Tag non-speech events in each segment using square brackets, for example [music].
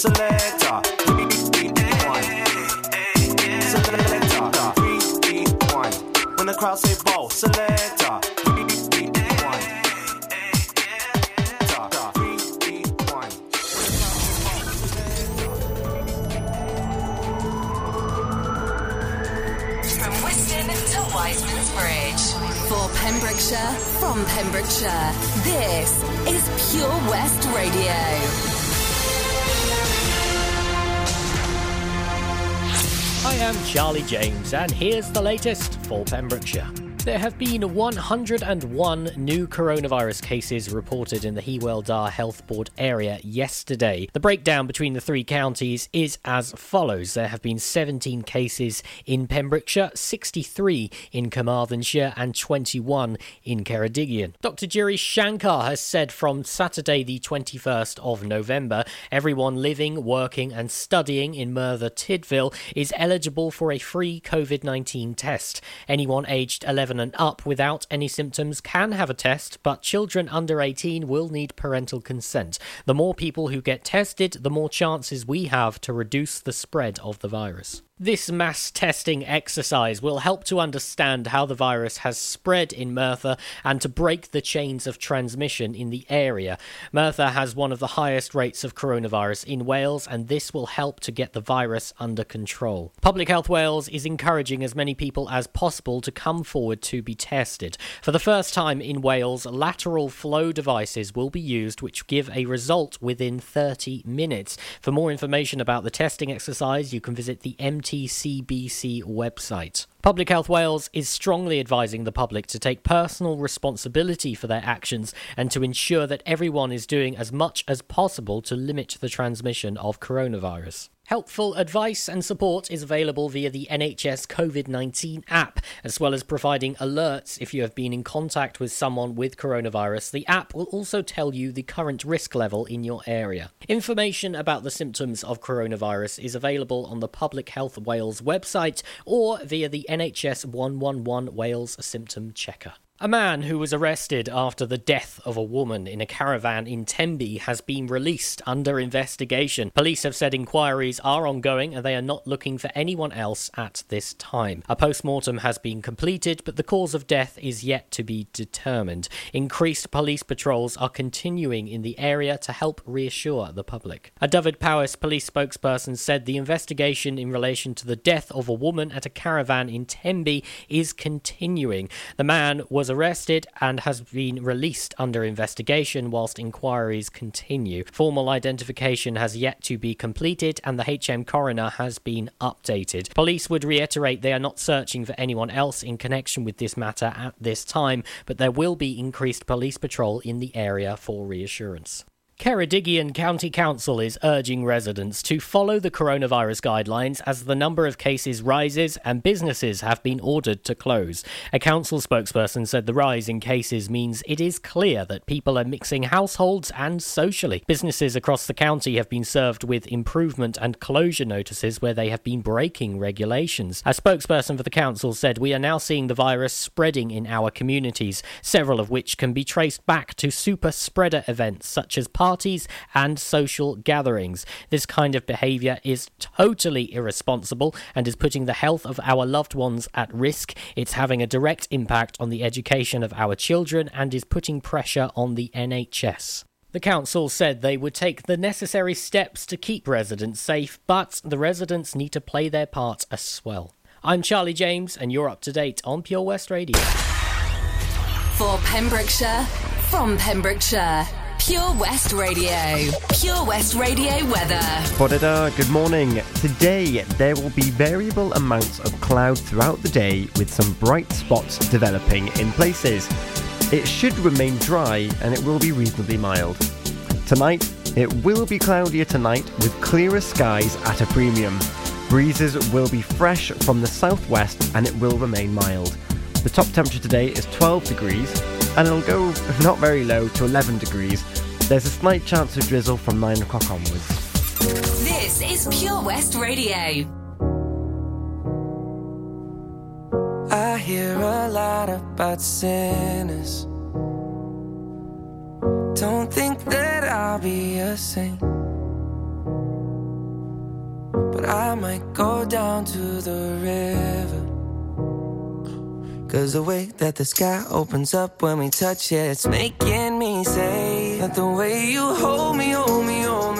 selector. Three, one. Selector. Three, one. When the crowd say ball, selector. James, and here's the latest for Pembrokeshire. There have been 101 new coronavirus cases reported in the Hywel Dda Health Board area yesterday. The breakdown between the three counties is as follows there have been 17 cases in Pembrokeshire, 63 in Carmarthenshire, and 21 in Ceredigion. Dr. Giri Shankar has said from Saturday, the 21st of November, everyone living, working, and studying in Merthyr Tydfil is eligible for a free COVID 19 test. Anyone aged 11 and up without any symptoms can have a test, but children under 18 will need parental consent. The more people who get tested, the more chances we have to reduce the spread of the virus. This mass testing exercise will help to understand how the virus has spread in Merthyr and to break the chains of transmission in the area. Merthyr has one of the highest rates of coronavirus in Wales, and this will help to get the virus under control. Public Health Wales is encouraging as many people as possible to come forward to be tested. For the first time in Wales, lateral flow devices will be used, which give a result within 30 minutes. For more information about the testing exercise, you can visit the MTCBC website. Public Health Wales is strongly advising the public to take personal responsibility for their actions and to ensure that everyone is doing as much as possible to limit the transmission of coronavirus. Helpful advice and support is available via the NHS COVID 19 app, as well as providing alerts if you have been in contact with someone with coronavirus. The app will also tell you the current risk level in your area. Information about the symptoms of coronavirus is available on the Public Health Wales website or via the NHS 111 Wales Symptom Checker. A man who was arrested after the death of a woman in a caravan in Tenby has been released under investigation. Police have said inquiries are ongoing and they are not looking for anyone else at this time. A post mortem has been completed, but the cause of death is yet to be determined. Increased police patrols are continuing in the area to help reassure the public. A Dyfed-Powys police spokesperson said the investigation in relation to the death of a woman at a caravan in Tenby is continuing. The man was arrested and has been released under investigation whilst inquiries continue. Formal identification has yet to be completed and the HM coroner has been updated. Police would reiterate they are not searching for anyone else in connection with this matter at this time, but there will be increased police patrol in the area for reassurance. Ceredigion County Council is urging residents to follow the coronavirus guidelines as the number of cases rises and businesses have been ordered to close. A council spokesperson said the rise in cases means it is clear that people are mixing households and socially. Businesses across the county have been served with improvement and closure notices where they have been breaking regulations. A spokesperson for the council said we are now seeing the virus spreading in our communities, several of which can be traced back to super spreader events such as parties and social gatherings. This kind of behaviour is totally irresponsible and is putting the health of our loved ones at risk. It's having a direct impact on the education of our children and is putting pressure on the NHS. The council said they would take the necessary steps to keep residents safe, but the residents need to play their part as well. I'm Charlie James, and you're up to date on Pure West Radio. For Pembrokeshire, from Pembrokeshire, Pure West Radio. Pure West Radio weather. Good morning. Today there will be variable amounts of cloud throughout the day with some bright spots developing in places. It should remain dry and it will be reasonably mild. Tonight, it will be cloudier tonight with clearer skies at a premium. Breezes will be fresh from the southwest and it will remain mild. The top temperature today is 12 degrees and it'll go not very low to 11 degrees. There's a slight chance of drizzle from 9 o'clock onwards. This is Pure West Radio. I hear a lot about sinners. Don't think that I'll be a saint. but I might go down to the river. Cause the way that the sky opens up when we touch it, it's making me say that the way you hold me, hold me, hold me,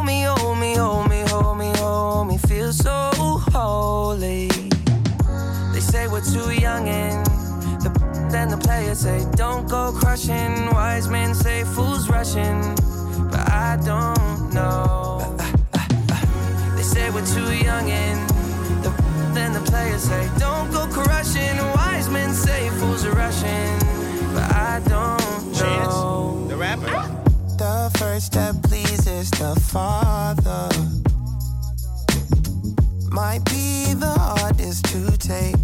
then the players say don't go crushing. Wise men say fools rushing, but I don't know. They say we're too young and the then the players say don't go crushing. Wise men say fools are rushing, but I don't know. The rapper. The first step pleases the Father. Might be the hardest to take.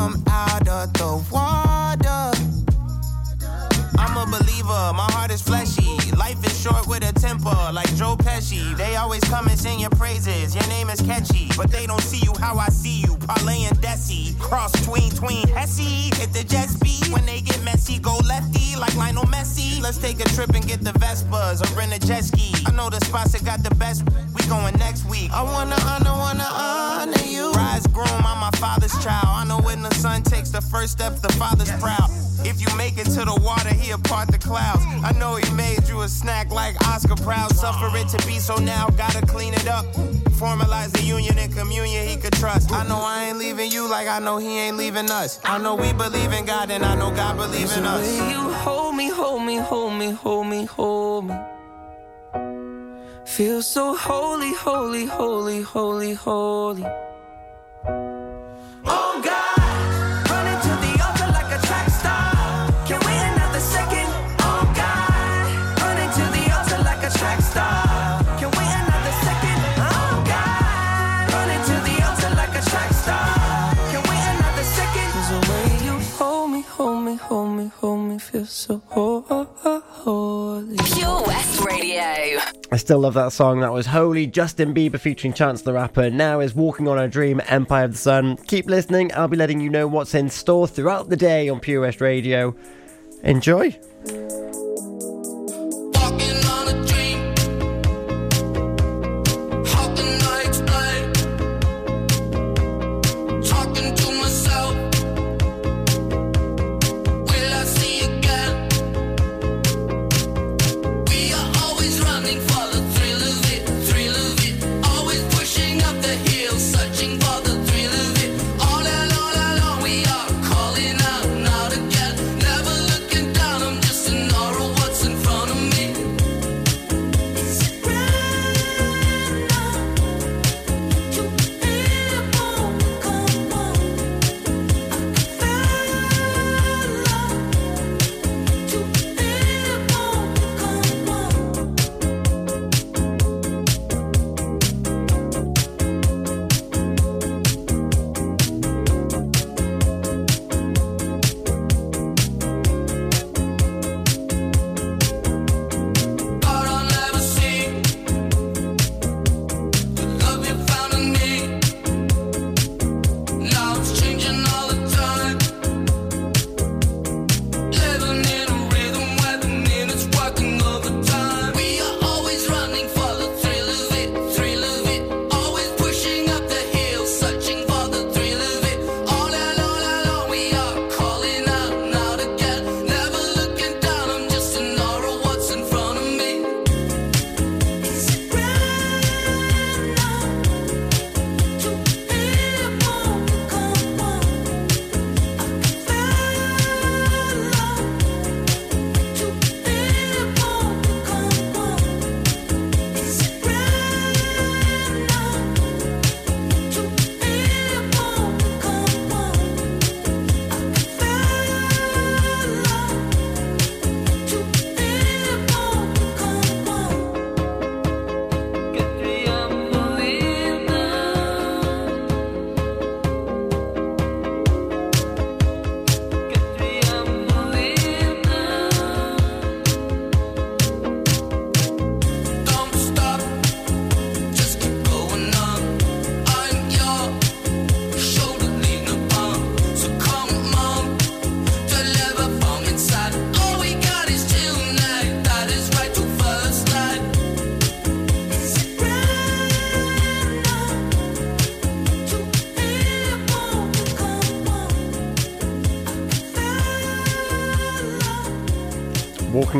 Come out of the water, I'm a believer, my heart is fleshy. Life is short with a temper, like Joe Pesci. They always come and sing your praises. Your name is catchy, but they don't see you how I see you. Parlay and Desi, cross tween tween Hesse. Hit the jet speed when they get messy. Go lefty like Lionel Messi. Let's take a trip and get the Vespas or rent a jet ski. I know the spots that got the best. First step, the father's proud. If you make it to the water, he'll part the clouds. I know he made you a snack like Oscar Proud. Suffer it to be so now, gotta clean it up. Formalize the union and communion he could trust. I know I ain't leaving you like I know he ain't leaving us. I know we believe in God and I know God believes in us. way you hold me, hold me, hold me, hold me, hold me. Feel so holy, holy, holy, holy, holy. So holy. Pure West Radio. I still love that song. That was Holy. Justin Bieber featuring Chance the Rapper. Now is Walking on a Dream, Empire of the Sun. Keep listening. I'll be letting you know what's in store throughout the day on Pure West Radio. Enjoy.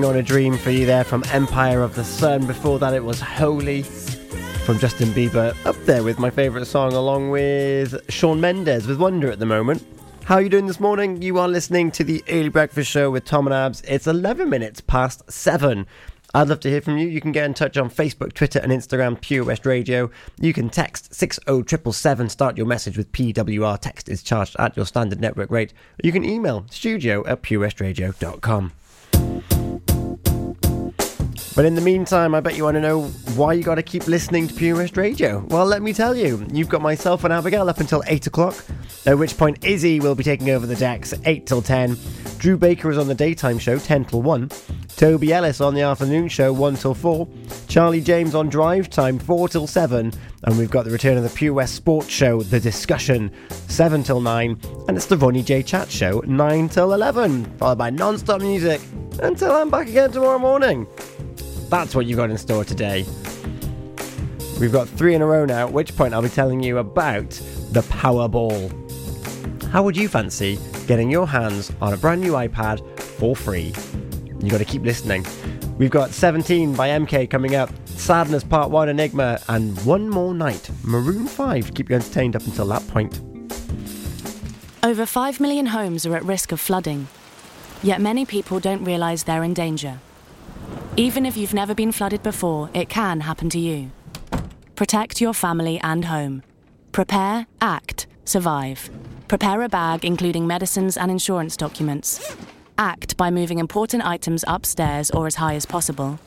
On a Dream for you there from Empire of the Sun. Before that, it was Holy from Justin Bieber. Up there with my favourite song, along with Shawn Mendes with Wonder at the moment. How are you doing this morning? You are listening to the Early Breakfast Show with Tom and Abz. It's 11 minutes past 7. I'd love to hear from you. You can get in touch on Facebook, Twitter, and Instagram, Pure West Radio. You can text 60777, start your message with PWR. Text is charged at your standard network rate. You can email studio at purewestradio.com. Thank you. But in the meantime, I bet you want to know why you got to keep listening to Pure West Radio. Well, let me tell you. You've got myself and Abigail up until 8 o'clock, at which point Izzy will be taking over the decks 8 till 10. Drew Baker is on the daytime show 10 till 1. Toby Ellis on the afternoon show 1 till 4. Charlie James on drive time 4 till 7. And we've got the return of the Pure West Sports Show, The Discussion, 7 till 9. And it's the Ronnie J Chat Show, 9 till 11. Followed by non stop music until I'm back again tomorrow morning. That's what you've got in store today. We've got three in a row now, at which point I'll be telling you about the Powerball. How would you fancy getting your hands on a brand new iPad for free? You've got to keep listening. We've got 17 by MK coming up, Sadness Part 1 Enigma, and One More Night, Maroon 5 to keep you entertained up until that point. Over 5 million homes are at risk of flooding. Yet many people don't realise they're in danger. Even if you've never been flooded before, it can happen to you. Protect your family and home. Prepare, act, survive. Prepare a bag including medicines and insurance documents. Act by moving important items upstairs or as high as possible.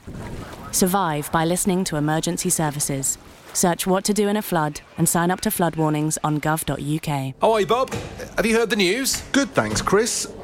Survive by listening to emergency services. Search what to do in a flood and sign up to flood warnings on gov.uk. Oh, hi, Bob. Have you heard the news? Good, thanks, Chris.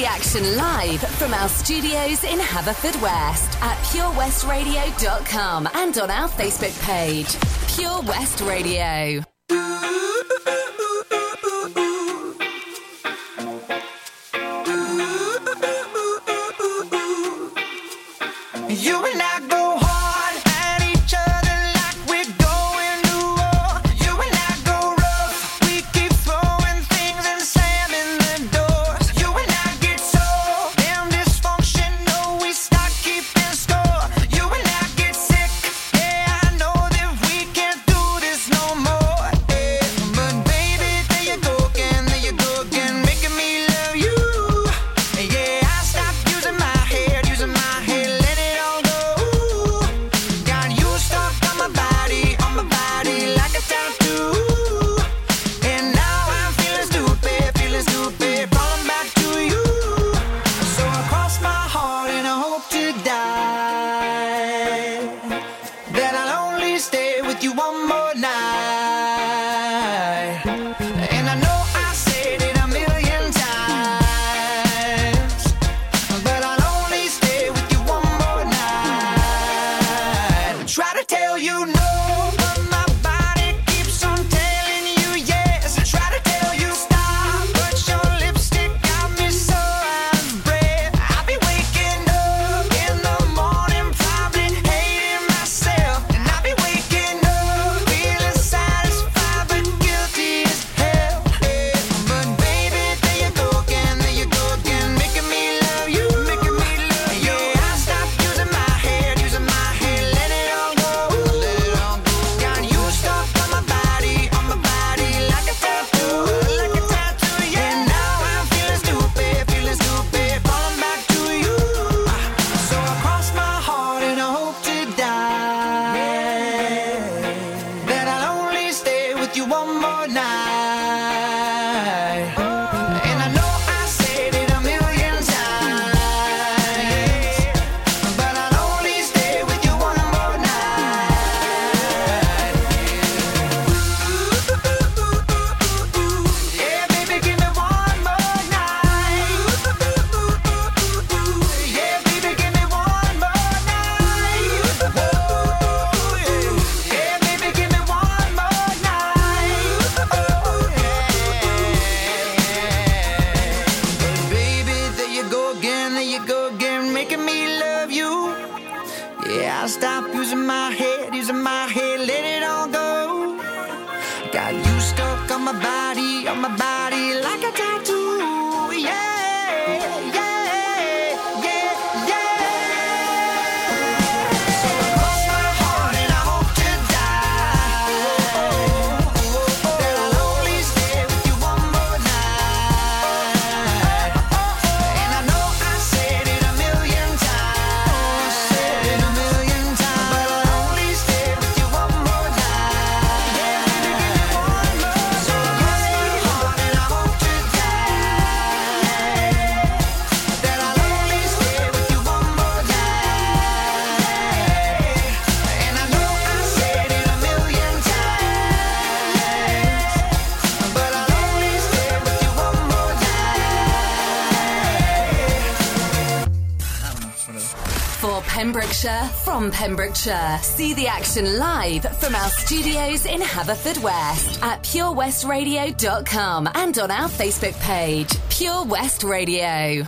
The action live from our studios in Haverfordwest at purewestradio.com and on our Facebook page, Pure West Radio. You and I Pembrokeshire from Pembrokeshire. See the action live from our studios in Haverfordwest at purewestradio.com and on our Facebook page, Pure West Radio.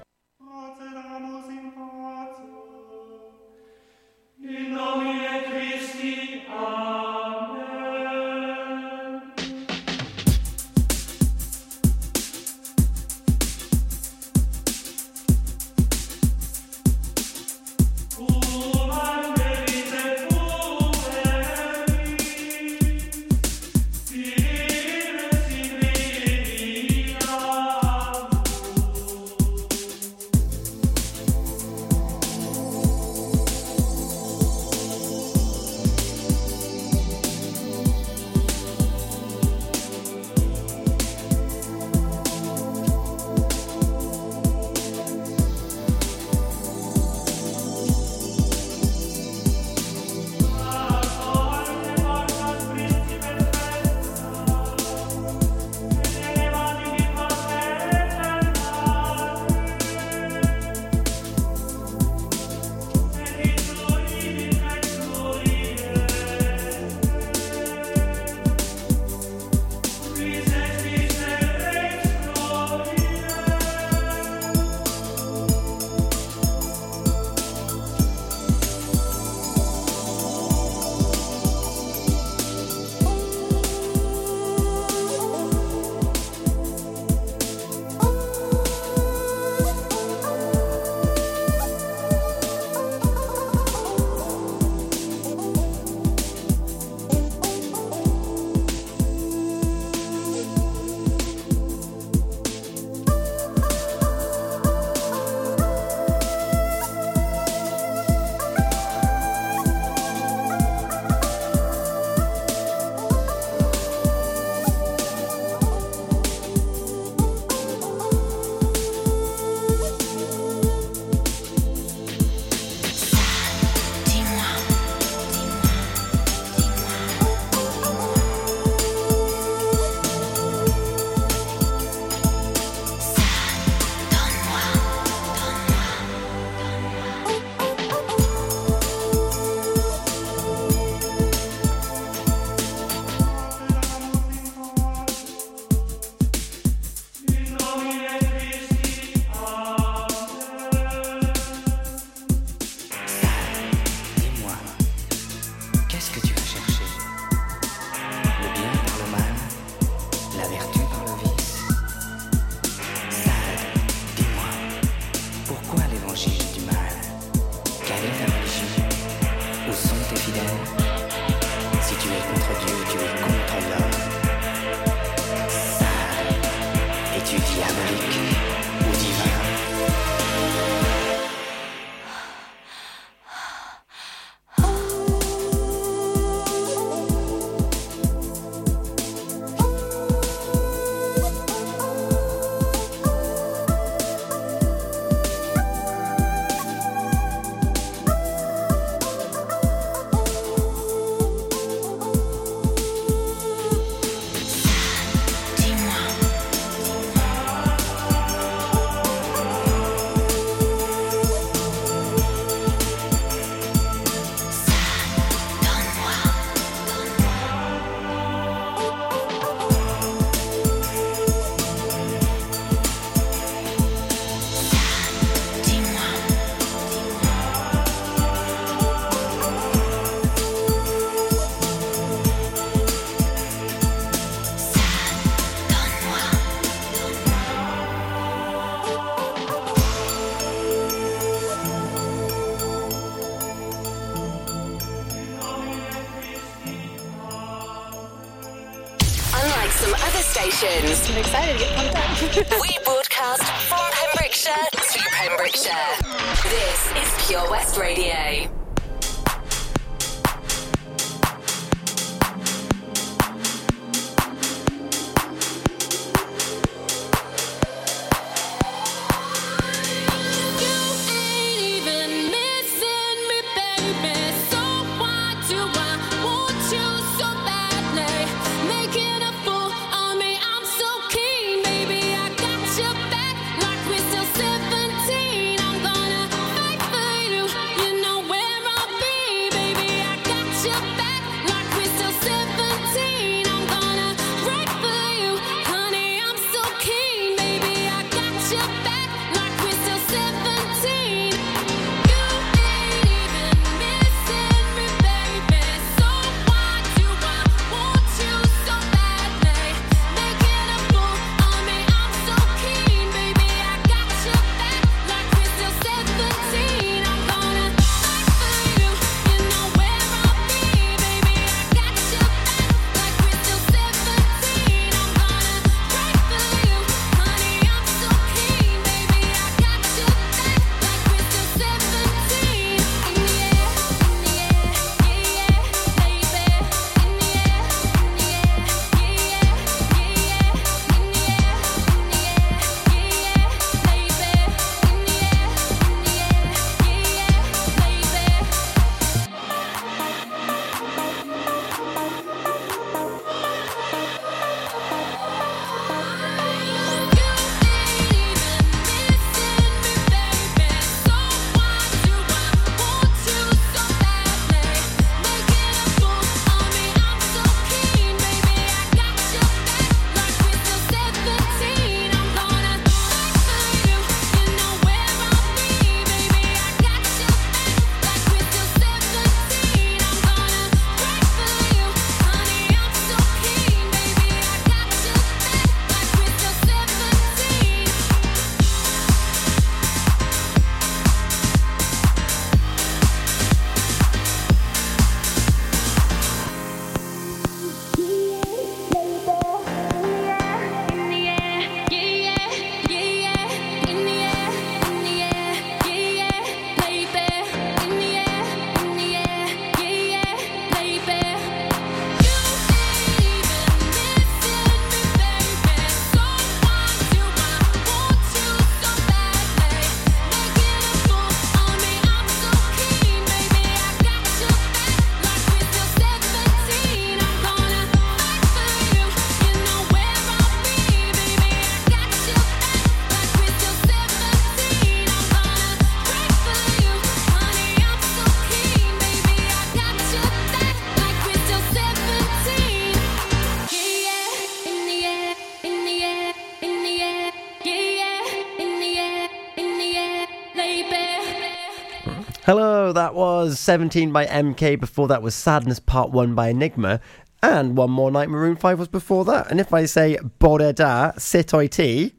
Was 17 by MK. Before that was Sadness Part 1 by Enigma. And One More Night Maroon 5 was before that. And if I say Bore da, sit IT,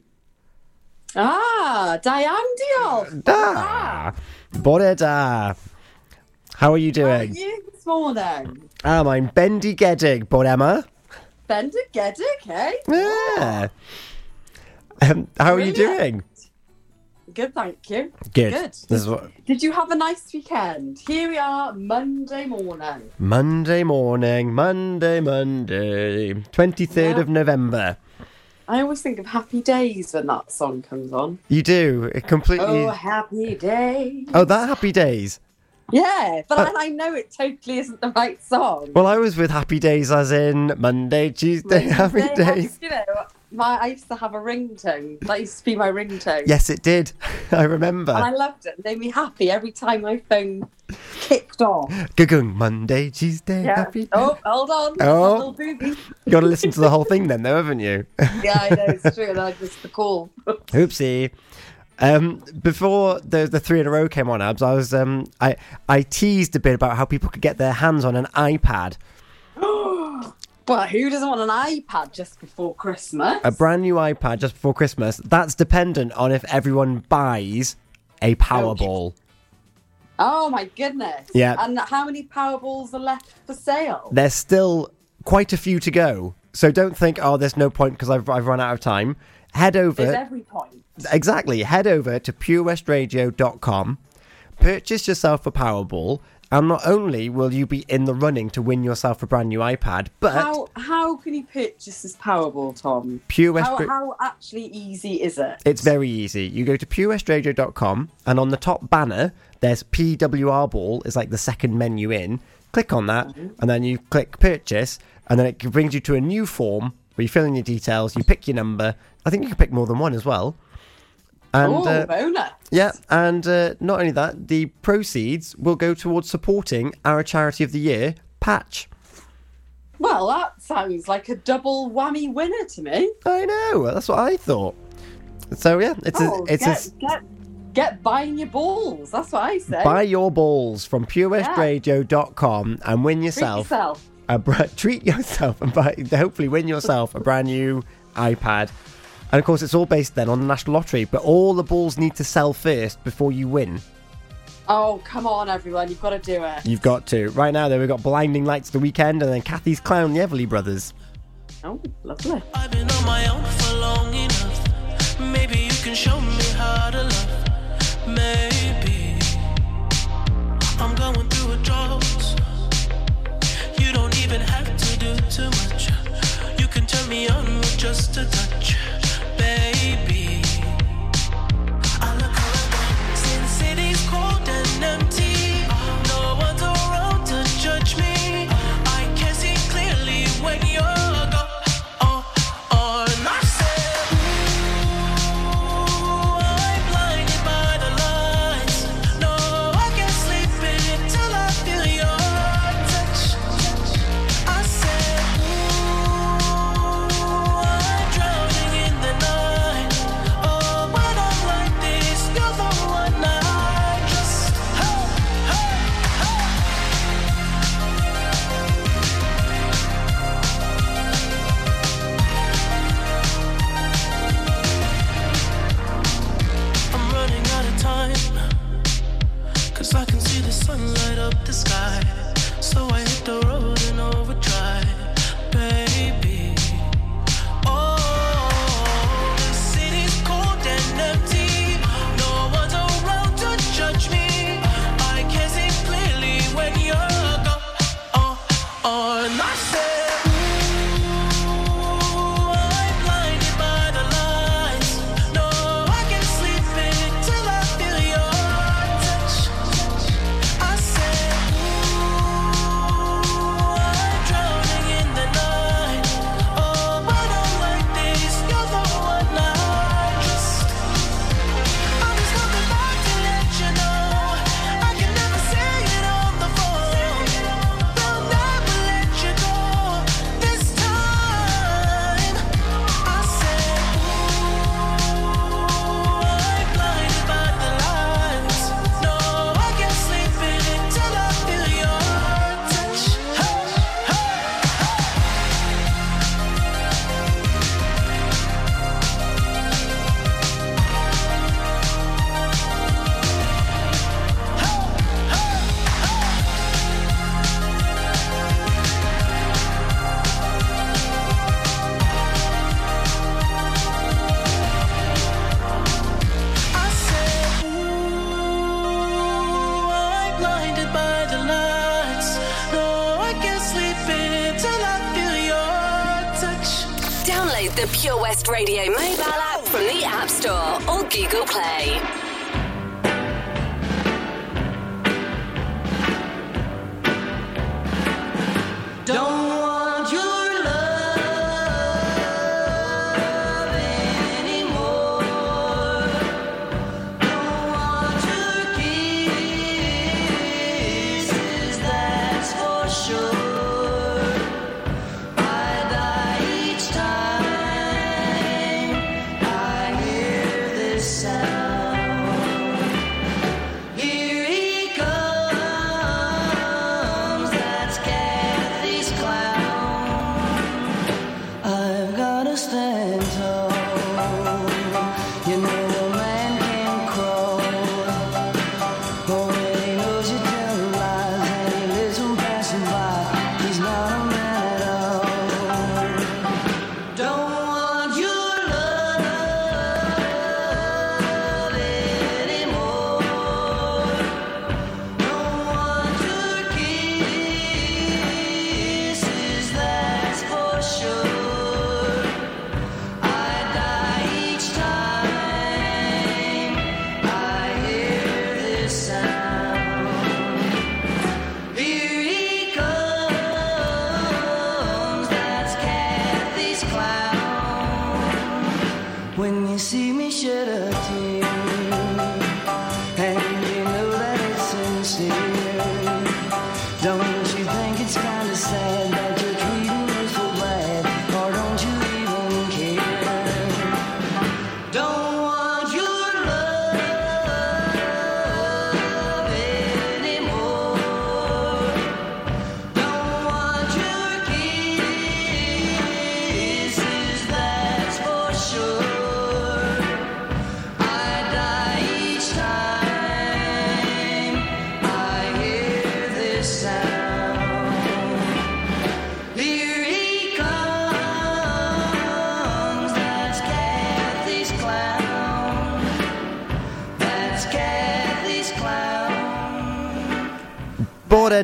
Ah, Diane Diolch. da, Bore da. How are you How are doing? you this morning? Ah, I'm Bendigedig, Bore Emma. Bender Geddick, eh? Yeah. Um, how are you doing? Good, thank you. Good. Good. This is what, Did you have a nice weekend? Here we are, Monday morning. Monday morning, Monday, Monday, 23rd Yeah. of November. I always think of Happy Days when that song comes on. You do. It completely. Oh, Happy Days. Oh, that Happy Days. Yeah, but Uh, I, I know it totally isn't the right song. Well, I was with Happy Days as in Monday, Tuesday, Happy Days. You know, my, I used to have a ringtone. That used to be my ringtone. Yes, it did. [laughs] I remember. And I loved it. It made me happy every time my phone kicked off. Gagung, Monday, Tuesday, Yeah. Happy Oh, hold on. Oh. You got to listen to the whole thing then, though, haven't you? [laughs] Yeah, I know it's true. And I missed the call. [laughs] Oopsie. Um, before the the three in a row came on, Abz, I was um, I I teased a bit about how people could get their hands on an iPad, But who doesn't want an iPad just before Christmas? a brand new iPad just before Christmas. That's dependent on if everyone buys a Powerball. Oh my goodness. Yeah. And how many Powerballs are left for sale? There's still quite a few to go. So don't think, oh, there's no point because I've, I've run out of time. Head over. There's every point. Exactly. Head over to purewestradio.com, purchase yourself a Powerball, and not only will you be in the running to win yourself a brand new iPad, but How how can you purchase this Powerball, Tom? Pure West How, how actually easy is it? it's very easy. You go to purewestradio.com, and on the top banner, there's PWR Ball, is like the second menu in. Click on that, mm-hmm. and then you click purchase, and then it brings you to a new form where you fill in your details, you pick your number. I think you can pick more than one as well. And oh, uh, bonus. Yeah, and uh, not only that, the proceeds will go towards supporting our charity of the year, Patch. Well, that sounds like a double whammy winner to me. I know, that's what I thought. So yeah, it's oh, a, it's get, a, get get buying your balls. That's what I say. buy your balls from purewestradio.com and win Treat yourself, yourself. a br- [laughs] treat yourself and buy, hopefully win yourself a brand new iPad. And of course, it's all based then on the national lottery, but all the balls need to sell first before you win. Oh, come on, everyone. You've got to do it. You've got to. Right now, though, we've got Blinding Lights The Weeknd and then Cathy's Clown, the Everly Brothers. Oh, lovely. I've been on my own for long enough. Maybe you can show me how to love. Maybe I'm going through a drought. You don't even have to do too much. You can turn me on with just a touch,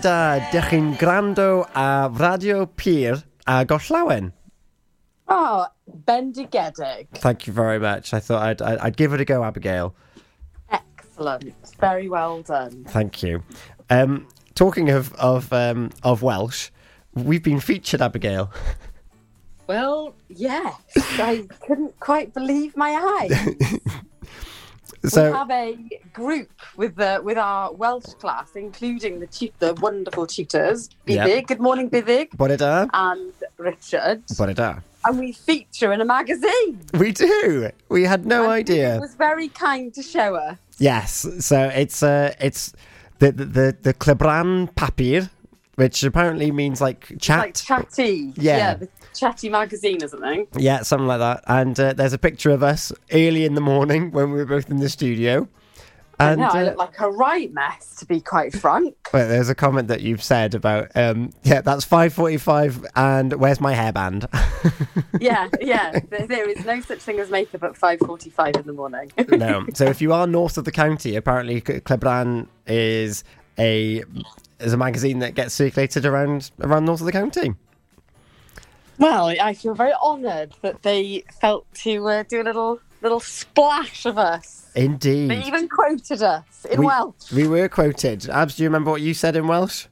Bore da, dych chi'n grando a Radio Pur y Gorllewin. Oh, bendigedig. Thank you very much. I thought I'd, I'd, I'd give it a go, Abigail. Excellent. Very well done. Thank you. Um, talking of of um, of Welsh, we've been featured, Abigail. Well, yes. I couldn't quite believe my eyes. [laughs] So we have a group with the with our Welsh class, including the tu- the wonderful tutors, Yep. Buddug. Good morning, Buddug. Bonita. And Richard. Bore da. And we feature in a magazine. We do. We had no idea. It was very kind to show us. Yes, so it's uh, it's the the the, the Clebran Papur, which apparently means like chat. Like chatty. Yeah. the chatty magazine or something. yeah, something like that. And uh, there's a picture of us early in the morning when we were both in the studio. I And know, I uh, look like a right mess, to be quite frank. [laughs] well, there's a comment that you've said about um, yeah, that's 5:45, and where's my hairband? [laughs] yeah, yeah. There, there is no such thing as makeup at 5.45 in the morning. no. [laughs] So if you are north of the county, apparently Clebran is a is a magazine that gets circulated around around north of the county. Well, I feel very honoured that they felt to uh, do a little little splash of us. Indeed. They even quoted us in we, Welsh. we were quoted. Abs, do you remember what you said in Welsh?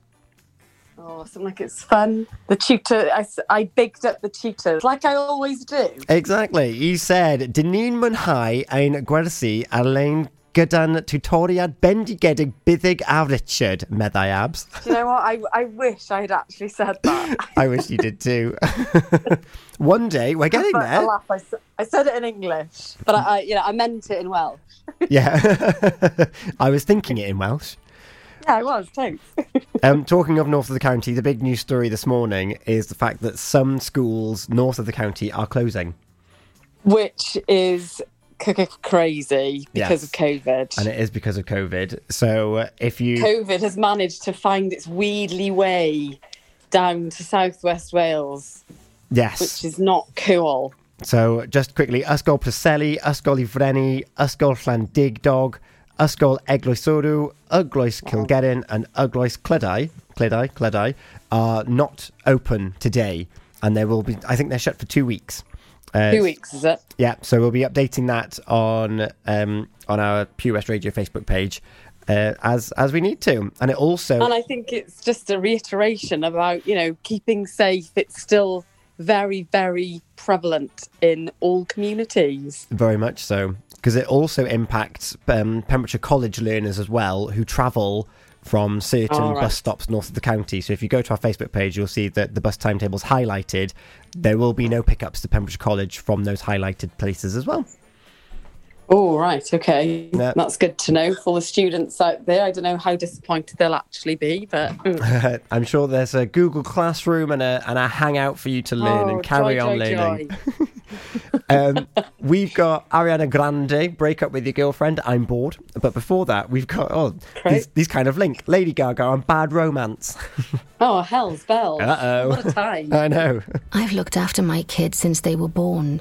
Oh, something like it's fun. The tutor, I bigged up the tutors, like I always do. Exactly. You said, Dyn ni'n mwynhau ein gwersi ar-lein gyda'n tutoriad bendigedig Buddug a Richard, meddai Abs. Do you know what? I, I wish I had actually said that. [laughs] I wish you did too. [laughs] One day, we're getting But there. I, I said it in English, but I, I, you know, I meant it in Welsh. [laughs] Yeah. I was thinking it in Welsh. Yeah, I was. Thanks. Um, talking of north of the county, the big news story this morning is the fact that some schools north of the county are closing. Which is c- c- crazy because Yes. of COVID. And it is because of COVID. So uh, if you. COVID has managed to find its weedly way down to southwest Wales, Yes. which is not cool. So just quickly, Ysgol Preseli, Ysgol Y Frenni, Ysgol Llandudoch, Ysgol Eglwyswrw, Ygloes Cilgerran and Ygloes Clydau, Clydau, Clydau, are not open today. And they will be, I think they're shut for two weeks. Uh, Two weeks, is it? Yeah, so we'll be updating that on um, on our Pure West Radio Facebook page uh, as as we need to. And it also And I think it's just a reiteration about, you know, keeping safe. It's still very, very prevalent in all communities. Very much so, because it also impacts um, Pembrokeshire College learners as well who travel from certain right. bus stops north of the county. So if you go to our Facebook page, you'll see that the bus timetables highlighted. There will be no pickups to Pembrokeshire College from those highlighted places as well. Oh, right. Okay. Yeah. That's good to know for the students out there. I don't know how disappointed they'll actually be, but. mm. [laughs] I'm sure there's a Google Classroom and a, and a Hangout for you to learn Oh, and carry joy, on joy, learning. joy. [laughs] um, we've got Ariana Grande, break up with your girlfriend. I'm bored. But before that, we've got oh these, these kind of link. Lady Gaga on Bad Romance. [laughs] Oh, hell's bells. Uh-oh. What a time. I know. I've looked after my kids since they were born.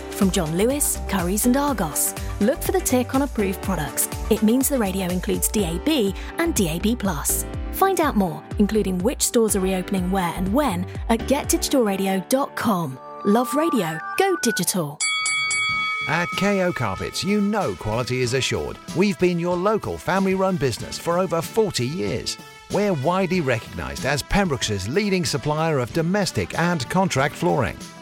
From John Lewis, Currys, and Argos. Look for the tick on approved products. It means the radio includes DAB and DAB. Find out more, including which stores are reopening where and when, at getdigitalradio.com. Love radio, go digital. At KO Carpets, you know quality is assured. We've been your local family run business for over 40 years. We're widely recognised as Pembrokeshire's leading supplier of domestic and contract flooring.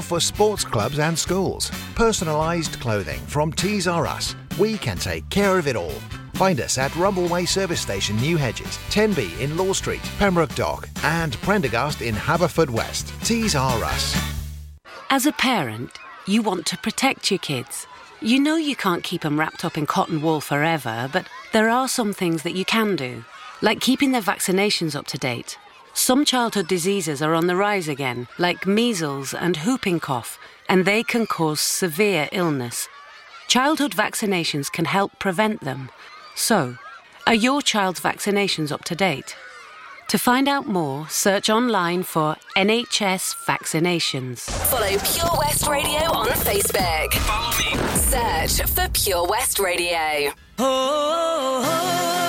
for sports clubs and schools. Personalised clothing from Tees R Us. We can take care of it all. Find us at Rumbleway Service Station, New Hedges, Tenby in Law Street, Pembroke Dock, and Prendergast in Haverfordwest. Tees R Us. As a parent, you want to protect your kids. You know you can't keep them wrapped up in cotton wool forever, but there are some things that you can do, like keeping their vaccinations up to date. Some childhood diseases are on the rise again, like measles and whooping cough, and they can cause severe illness. Childhood vaccinations can help prevent them. So, are your child's vaccinations up to date? To find out more, search online for NHS vaccinations. Follow Pure West Radio on Facebook. Follow me. Search for Pure West Radio. Roma,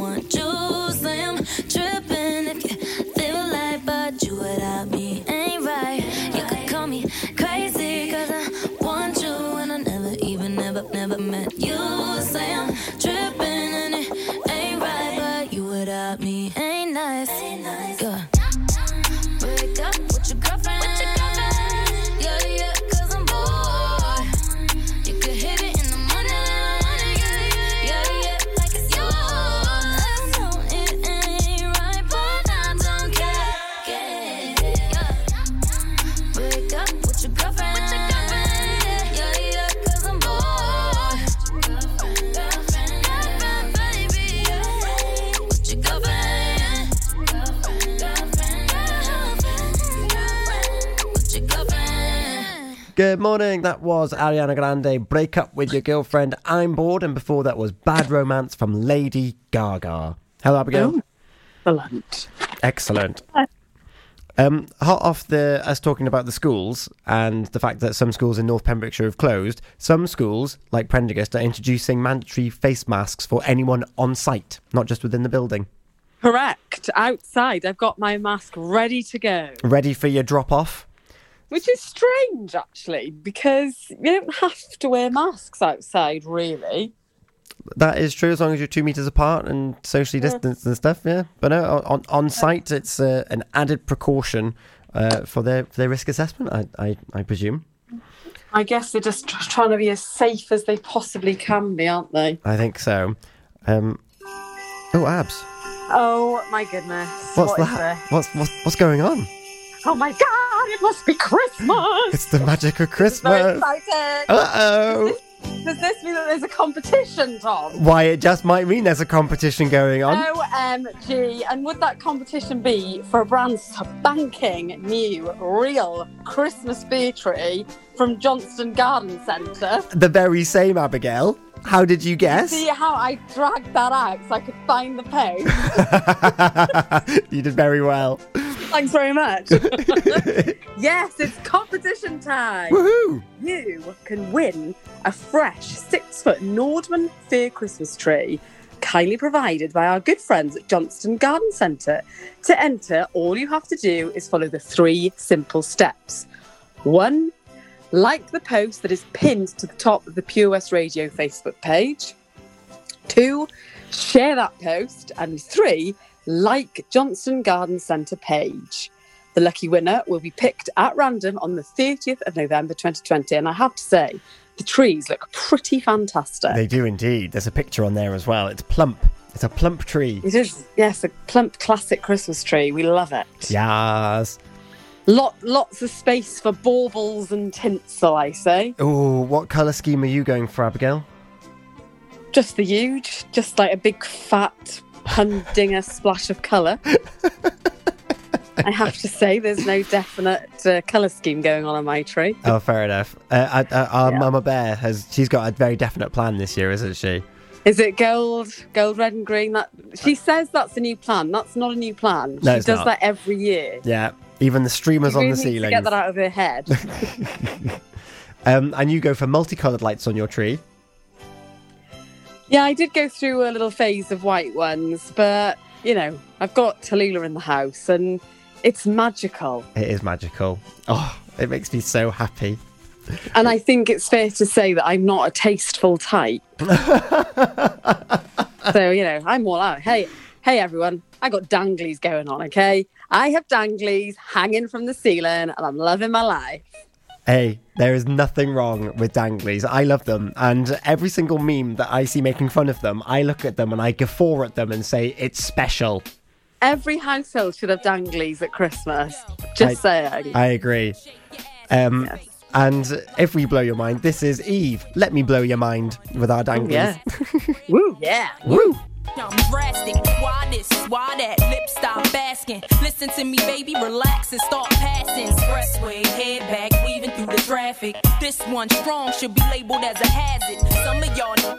want. I'm Good morning. That was Ariana Grande. Break up with your girlfriend. I'm bored. And before that was Bad Romance from Lady Gaga. Hello, Abigail. Excellent. Excellent. Um, hot off the us talking about the schools and the fact that some schools in North Pembrokeshire have closed. Some schools, like Prendergast, are introducing mandatory face masks for anyone on site, not just within the building. Correct. Outside, I've got my mask ready to go. Ready for your drop off? Which is strange, actually, because you don't have to wear masks outside, really. That is true, as long as you're two meters apart and socially Yeah. distanced and stuff. Yeah, but no, on on site, it's uh, an added precaution uh, for their for their risk assessment. I I, I presume. I guess they're just tr- trying to be as safe as they possibly can be, aren't they? I think so. Um, oh, abs. Oh my goodness! What's What that? What's what's what's going on? Oh my god! It must be Christmas. It's the magic of Very Christmas. excited. Uh oh. Does this mean that there's a competition, Tom? Why it just might mean there's a competition going on. OMG. And would that competition be for a brand spanking new, real Christmas bee tree from Johnston Garden Centre? The very same Abigail. How did you guess? See how I dragged that out so I could find the post? [laughs] you did very well. Thanks very much. [laughs] yes, it's competition time. Woohoo! You can win a fresh six foot Nordmann Fir Christmas tree, kindly provided by our good friends at Johnston Garden Centre. To enter, all you have to do is follow the three simple steps. One, like the post that is pinned to the top of the Pure West Radio Facebook page. Two, share that post, and three, like Johnston Garden Centre page. The lucky winner will be picked at random on the 30th of November 2020. And I have to say, the trees look pretty fantastic. They do indeed. There's a picture on there as well. It's plump. It's a plump tree. It is, yes, a plump classic Christmas tree. We love it. Yes. Lot, lots of space for baubles and tinsel, I say. Oh, what colour scheme are you going for, Abigail? Just the huge, just like a big fat humdinger splash of colour. [laughs] I have to say, there's no definite uh, colour scheme going on on my tree. Oh, fair enough. Uh, uh, uh, our Yeah. Mama Bear has. She's got a very definite plan this year, isn't she? Is it gold, gold, red, and green? That she says that's a new plan. That's not a new plan. No, she does not. that every year. Yeah. Even the streamers She on the ceiling. get that out of her head. [laughs] Um, and you go for multicoloured lights on your tree. Yeah, I did go through a little phase of white ones, but you know, I've got Tallulah in the house, and it's magical. It is magical. Oh, it makes me so happy. And I think it's fair to say that I'm not a tasteful type. [laughs] so, you know, I'm all out. Hey, hey everyone, I got danglies going on, okay? I have danglies hanging from the ceiling and I'm loving my life. Hey, there is nothing wrong with danglies. I love them. And every single meme that I see making fun of them, I look at them and I guffaw at them and say, it's special. Every household should have danglies at Christmas. Just I, saying. I agree. Um, And if we blow your mind, this is Eve. Let me blow your mind with our danglies. yeah. [laughs] Woo, yeah. Woo. I'm drastic. Why this? Why that? Lip stop basking. Listen to me, baby. Relax and start passing. Expressway, head back, weaving through the traffic. This one strong should be labeled as a hazard. Some of y'all.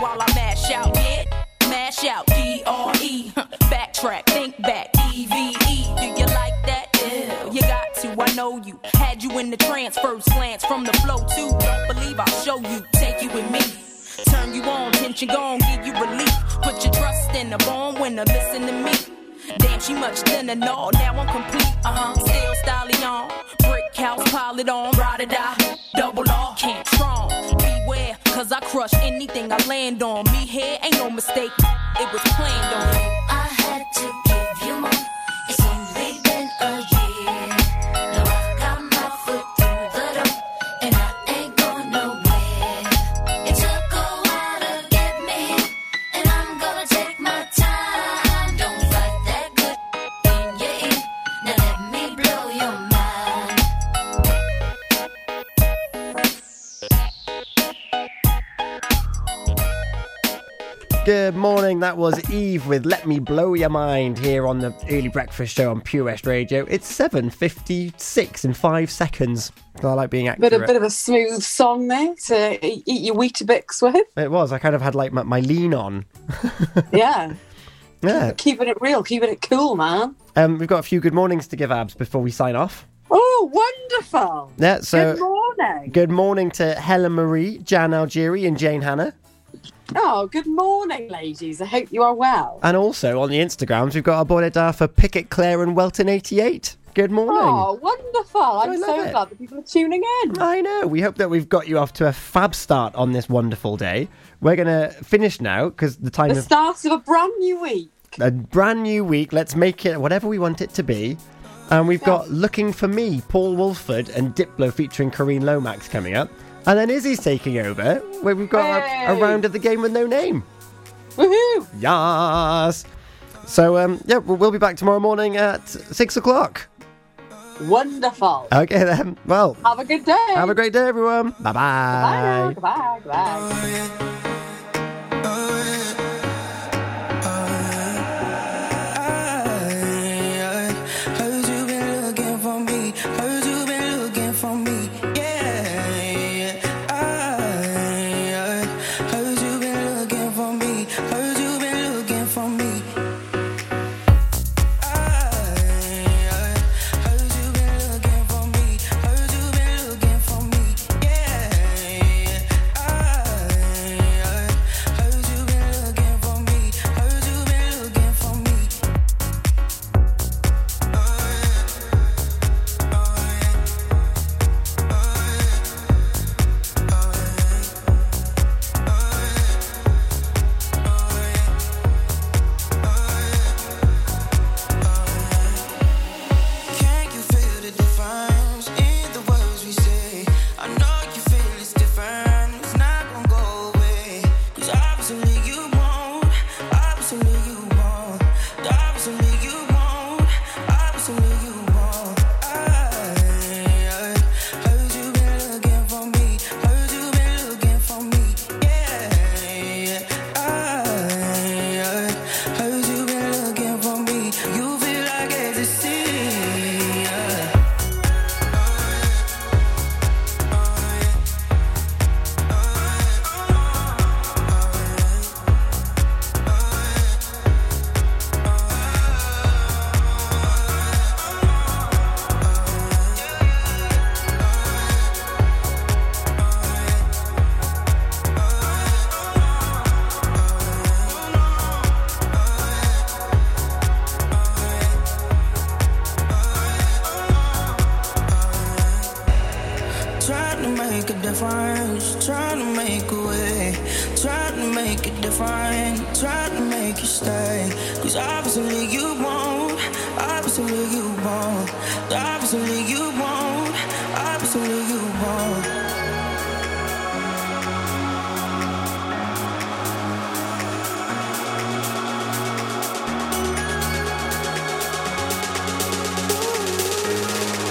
While I mash out. Yeah, mash out. D R E. [laughs] Backtrack, think back. E V E. Do you like that? Yeah, you got to. I know you. Had you in the trance, first glance from the flow too. Don't believe I'll show you. Take you with me. Turn you on, tension gone, give you relief. Put your trust in the born winner, listen to me. Damn, she much thinner, no, now I'm complete. Uh huh, still stallion. Brick house, pile it on, ride or die. Double R, can't cause I crush anything I land on. Me here ain't no mistake, it was planned on. Good morning. That was Eve with "Let Me Blow Your Mind" here on the early breakfast show on Pure West Radio. It's seven fifty-six in five seconds. I like being accurate. Bit of bit of a smooth song there to eat your Weetabix with. It was. I kind of had like my, my lean on. [laughs] Yeah, Yeah. keeping it real, keeping it cool, man. Um, we've got a few good mornings to give abs before we sign off. Oh, wonderful! Yeah. So Good morning. good morning to Helen Marie, Jan Algieri, and Jane Hannah. Oh, good morning, ladies. I hope you are well. And also on the Instagrams, we've got our boy Dar for Pickett Clare and Welton88. Good morning. Oh, wonderful! I'm so it. glad that people are tuning in. I know. We hope that we've got you off to a fab start on this wonderful day. We're going to finish now because the time The of start of a brand new week. a brand new week. Let's make it whatever we want it to be. And we've got Looking for Me, Paul Woolford and Diplo featuring Kareen Lomax coming up. And then Izzy's taking over, where we've got a, a round of the game with no name. Woohoo! Yes. So, um, yeah, we'll, we'll be back tomorrow morning at six o'clock. Wonderful. Okay, then. Well, Have a good day. have a great day, everyone. Bye Bye bye. now. Goodbye.